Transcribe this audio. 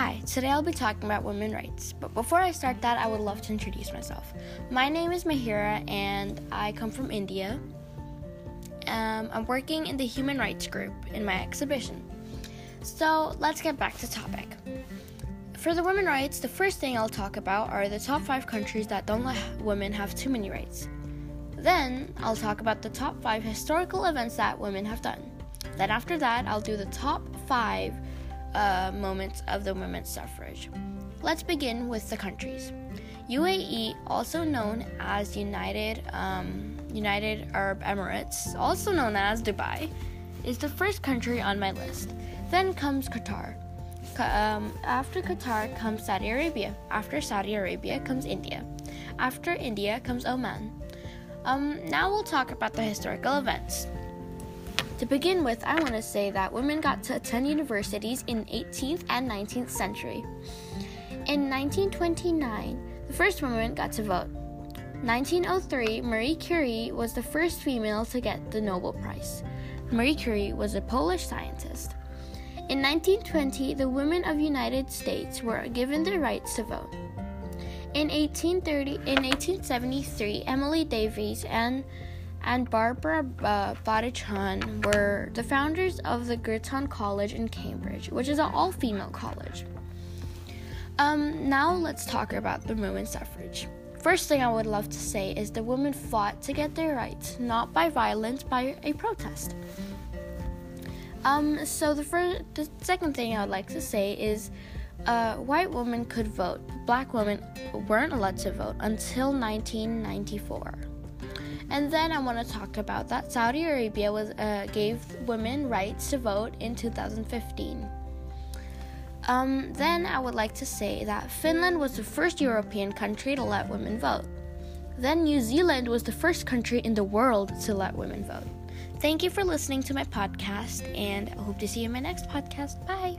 Hi, today I'll be talking about women's rights. But before I start that, I would love to introduce myself. My name is Mahira and I come from India. Um, I'm working in the human rights group in my exhibition. So let's get back to topic. For the women rights, the first thing I'll talk about are the top five countries that don't let women have too many rights. Then I'll talk about the top five historical events that women have done. Then after that, I'll do the top five uh, moments of the women's suffrage. Let's begin with the countries. UAE, also known as United um, United Arab Emirates, also known as Dubai, is the first country on my list. Then comes Qatar. Um, after Qatar comes Saudi Arabia. After Saudi Arabia comes India. After India comes Oman. Um, now we'll talk about the historical events. To begin with, I want to say that women got to attend universities in 18th and 19th century. In 1929, the first woman got to vote. 1903, Marie Curie was the first female to get the Nobel Prize. Marie Curie was a Polish scientist. In 1920, the women of United States were given the rights to vote. In 1830, in 1873, Emily Davies and and Barbara uh, Bodichon were the founders of the Girton College in Cambridge, which is an all-female college. Um, now let's talk about the women's suffrage. First thing I would love to say is the women fought to get their rights, not by violence, by a protest. Um, so the first, the second thing I would like to say is, uh, white woman could vote. Black women weren't allowed to vote until 1994. And then I want to talk about that Saudi Arabia was uh, gave women rights to vote in 2015. Um, then I would like to say that Finland was the first European country to let women vote. Then New Zealand was the first country in the world to let women vote. Thank you for listening to my podcast, and I hope to see you in my next podcast. Bye.